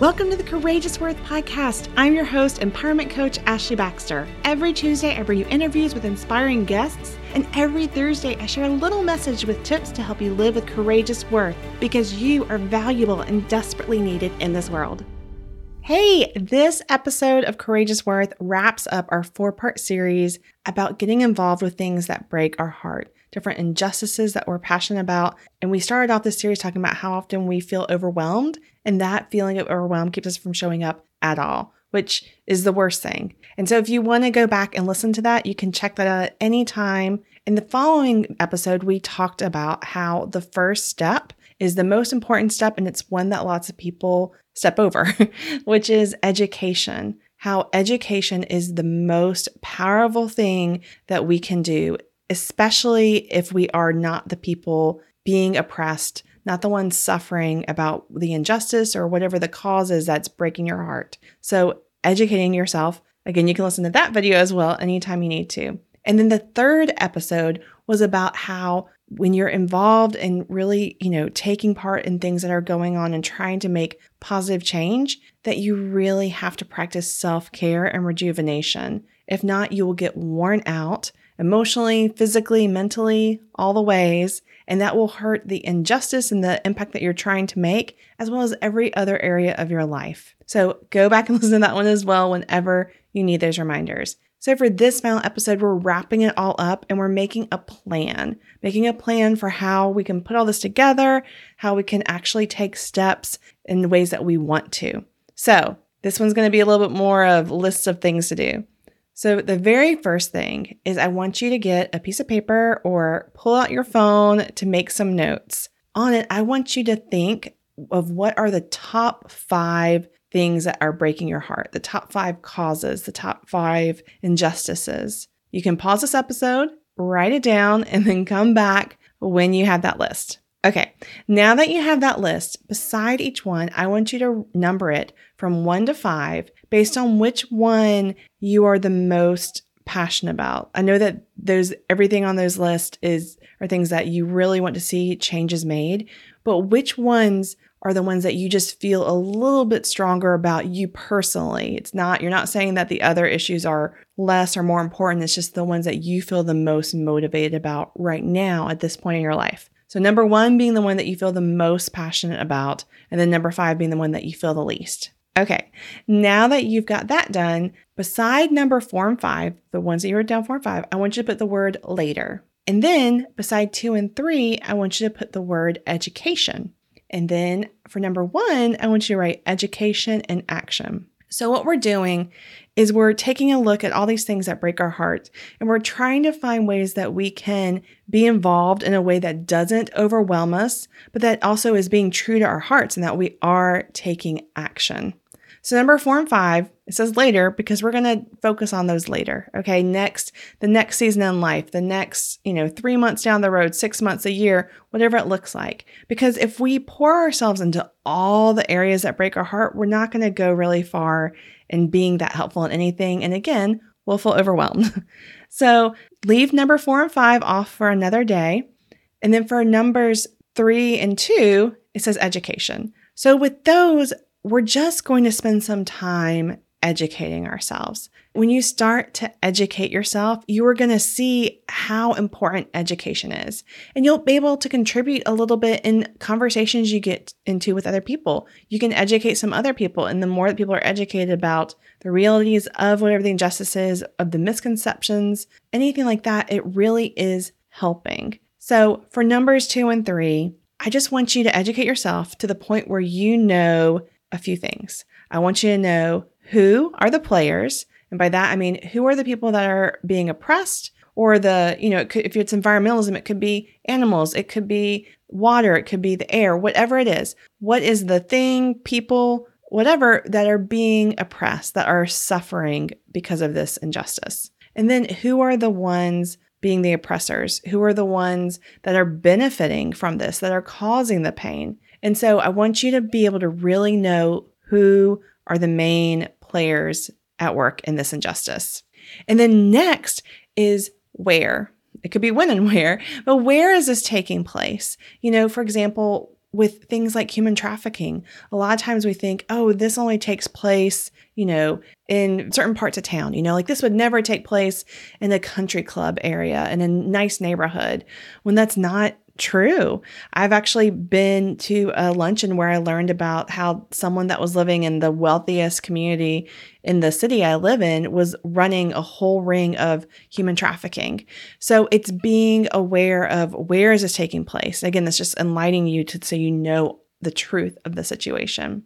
Welcome to the Courageous Worth podcast. I'm your host, empowerment coach Ashley Baxter. Every Tuesday, I bring you interviews with inspiring guests, and every Thursday, I share a little message with tips to help you live with courageous worth because you are valuable and desperately needed in this world. Hey, this episode of Courageous Worth wraps up our four part series about getting involved with things that break our heart different injustices that we're passionate about. And we started off this series talking about how often we feel overwhelmed, and that feeling of overwhelm keeps us from showing up at all, which is the worst thing. And so if you want to go back and listen to that, you can check that out at any time. In the following episode, we talked about how the first step is the most important step, and it's one that lots of people step over, which is education how education is the most powerful thing that we can do especially if we are not the people being oppressed, not the ones suffering about the injustice or whatever the cause is that's breaking your heart. So, educating yourself. Again, you can listen to that video as well anytime you need to. And then the third episode was about how when you're involved in really, you know, taking part in things that are going on and trying to make positive change, that you really have to practice self-care and rejuvenation. If not, you will get worn out emotionally, physically, mentally, all the ways. And that will hurt the injustice and the impact that you're trying to make, as well as every other area of your life. So go back and listen to that one as well whenever you need those reminders. So, for this final episode, we're wrapping it all up and we're making a plan, making a plan for how we can put all this together, how we can actually take steps in the ways that we want to. So, this one's going to be a little bit more of lists of things to do. So, the very first thing is I want you to get a piece of paper or pull out your phone to make some notes. On it, I want you to think of what are the top five things that are breaking your heart, the top five causes, the top five injustices. You can pause this episode, write it down, and then come back when you have that list. Okay, now that you have that list, beside each one, I want you to number it from one to five based on which one you are the most passionate about. I know that there's everything on those lists is are things that you really want to see changes made, but which ones are the ones that you just feel a little bit stronger about you personally. It's not, you're not saying that the other issues are less or more important. It's just the ones that you feel the most motivated about right now at this point in your life. So, number one being the one that you feel the most passionate about, and then number five being the one that you feel the least. Okay, now that you've got that done, beside number four and five, the ones that you wrote down four and five, I want you to put the word later. And then beside two and three, I want you to put the word education. And then for number one, I want you to write education and action. So, what we're doing is we're taking a look at all these things that break our hearts and we're trying to find ways that we can be involved in a way that doesn't overwhelm us, but that also is being true to our hearts and that we are taking action. So, number four and five, it says later because we're going to focus on those later. Okay. Next, the next season in life, the next, you know, three months down the road, six months, a year, whatever it looks like. Because if we pour ourselves into all the areas that break our heart, we're not going to go really far in being that helpful in anything. And again, we'll feel overwhelmed. so, leave number four and five off for another day. And then for numbers three and two, it says education. So, with those, we're just going to spend some time educating ourselves. When you start to educate yourself, you are going to see how important education is. And you'll be able to contribute a little bit in conversations you get into with other people. You can educate some other people. And the more that people are educated about the realities of whatever the injustice is, of the misconceptions, anything like that, it really is helping. So for numbers two and three, I just want you to educate yourself to the point where you know a few things. I want you to know who are the players. And by that, I mean, who are the people that are being oppressed or the, you know, it could, if it's environmentalism, it could be animals, it could be water, it could be the air, whatever it is. What is the thing, people, whatever that are being oppressed, that are suffering because of this injustice? And then who are the ones being the oppressors? Who are the ones that are benefiting from this, that are causing the pain? And so I want you to be able to really know who are the main players at work in this injustice. And then next is where. It could be when and where, but where is this taking place? You know, for example, with things like human trafficking. A lot of times we think, oh, this only takes place, you know, in certain parts of town. You know, like this would never take place in a country club area in a nice neighborhood when that's not true. I've actually been to a luncheon where I learned about how someone that was living in the wealthiest community in the city I live in was running a whole ring of human trafficking. So it's being aware of where is this taking place. Again, that's just enlightening you to so you know the truth of the situation.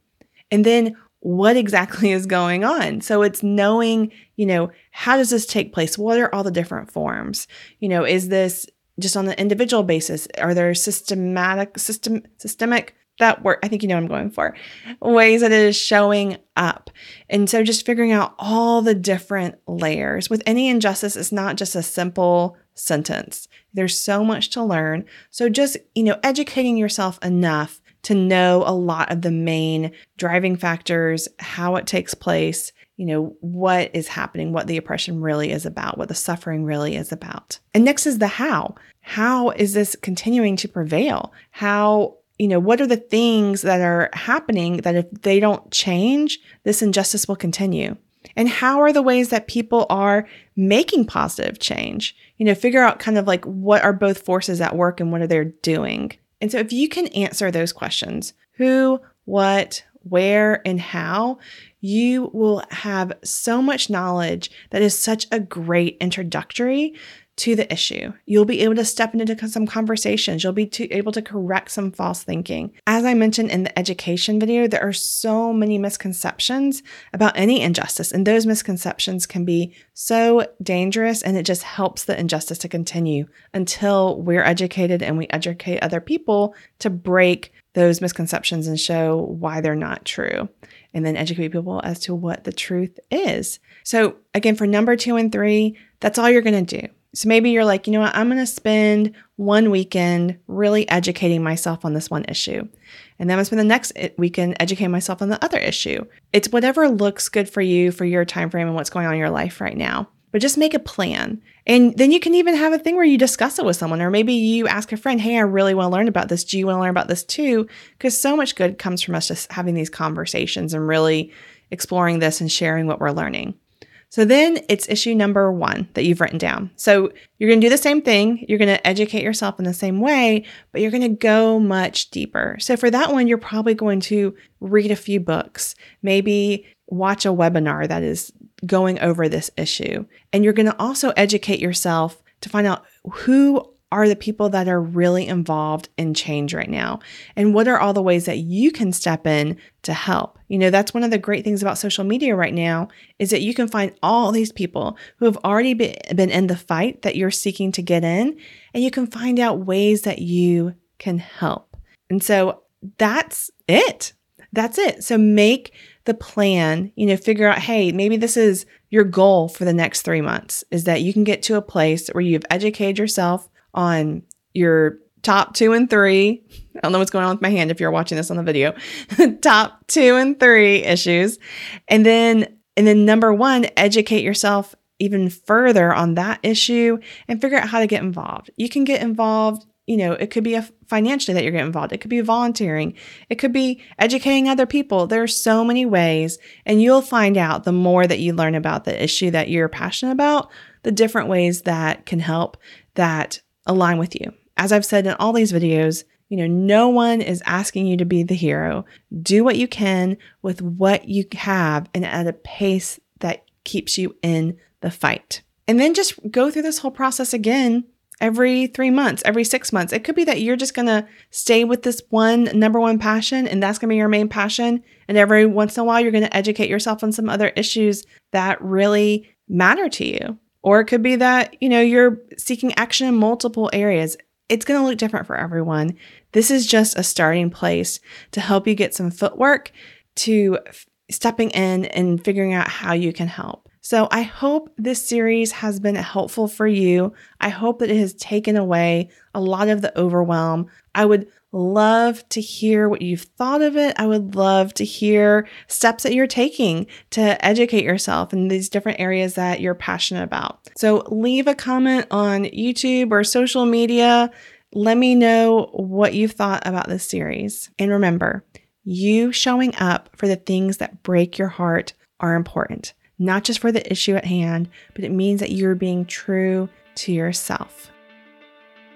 And then what exactly is going on. So it's knowing, you know, how does this take place? What are all the different forms? You know, is this just on the individual basis? Are there systematic system systemic that work? I think you know what I'm going for. Ways that it is showing up. And so just figuring out all the different layers. With any injustice, it's not just a simple sentence. There's so much to learn. So just, you know, educating yourself enough to know a lot of the main driving factors, how it takes place, you know, what is happening, what the oppression really is about, what the suffering really is about. And next is the how. How is this continuing to prevail? How, you know, what are the things that are happening that if they don't change, this injustice will continue? And how are the ways that people are making positive change? You know, figure out kind of like what are both forces at work and what are they doing? And so if you can answer those questions, who, what, where, and how, you will have so much knowledge that is such a great introductory to the issue. You'll be able to step into some conversations. You'll be able to correct some false thinking. As I mentioned in the education video, there are so many misconceptions about any injustice, and those misconceptions can be so dangerous, and it just helps the injustice to continue until we're educated and we educate other people to break those misconceptions and show why they're not true, and then educate people as to what the truth is. So, again, for number two and three, that's all you're going to do. So maybe you're like, you know what, I'm going to spend one weekend really educating myself on this one issue. And then I'm going to spend the next weekend educating myself on the other issue. It's whatever looks good for you for your time frame and what's going on in your life right now but just make a plan. And then you can even have a thing where you discuss it with someone, or maybe you ask a friend, Hey, I really want to learn about this. Do you want to learn about this too? Because so much good comes from us just having these conversations and really exploring this and sharing what we're learning. So then it's issue number one that you've written down. So you're going to do the same thing. You're going to educate yourself in the same way, but you're going to go much deeper. So for that one, you're probably going to read a few books, maybe watch a webinar that is going over this issue. And you're going to also educate yourself to find out who are the people that are really involved in change right now? And what are all the ways that you can step in to help? You know, that's one of the great things about social media right now is that you can find all these people who have already been in the fight that you're seeking to get in, and you can find out ways that you can help. And so that's it. That's it. So make the plan, you know, figure out, hey, maybe this is your goal for the next three months is that you can get to a place where you've educated yourself on your top two and three. I don't know what's going on with my hand if you're watching this on the video. top two and three issues. And then, and then number one, educate yourself even further on that issue and figure out how to get involved. You can get involved you know, it could be a financially that you're getting involved. It could be volunteering. It could be educating other people. There are so many ways, and you'll find out the more that you learn about the issue that you're passionate about, the different ways that can help that align with you. As I've said in all these videos, you know, no one is asking you to be the hero. Do what you can with what you have and at a pace that keeps you in the fight. And then just go through this whole process again every three months, every six months. It could be that you're just going to stay with this one number one passion and that's going to be your main passion. And every once in a while, you're going to educate yourself on some other issues that really matter to you. Or it could be that, you know, you're seeking action in multiple areas. It's going to look different for everyone. This is just a starting place to help you get some footwork to f- stepping in and figuring out how you can help. So I hope this series has been helpful for you. I hope that it has taken away a lot of the overwhelm. I would love to hear what you've thought of it. I would love to hear steps that you're taking to educate yourself in these different areas that you're passionate about. So leave a comment on YouTube or social media Let me know what you've thought about this series. And remember, you showing up for the things that break your heart are important, not just for the issue at hand, but it means that you're being true to yourself.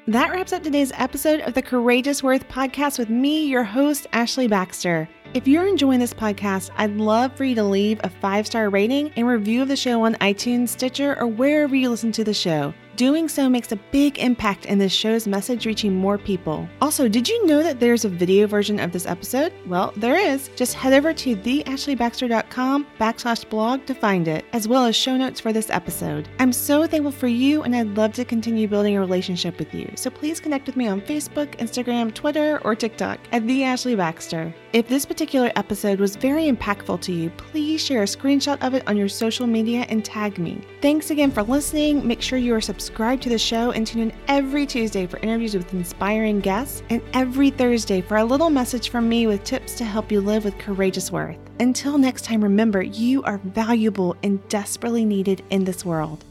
That wraps up today's episode of the Courageous Worth podcast with me, your host, Ashley Baxter. If you're enjoying this podcast, I'd love for you to leave a five star rating and review of the show on iTunes, Stitcher, or wherever you listen to the show. Doing so makes a big impact in this show's message reaching more people. Also, did you know that there's a video version of this episode? Well, there is. Just head over to theashleybaxter.com backslash blog to find it, as well as show notes for this episode. I'm so thankful for you, and I'd love to continue building a relationship with you. So please connect with me on Facebook, Instagram, Twitter, or TikTok at The Ashley Baxter. If this particular episode was very impactful to you, please share a screenshot of it on your social media and tag me. Thanks again for listening. Make sure you are subscribed subscribe to the show and tune in every Tuesday for interviews with inspiring guests and every Thursday for a little message from me with tips to help you live with courageous worth. Until next time, remember you are valuable and desperately needed in this world.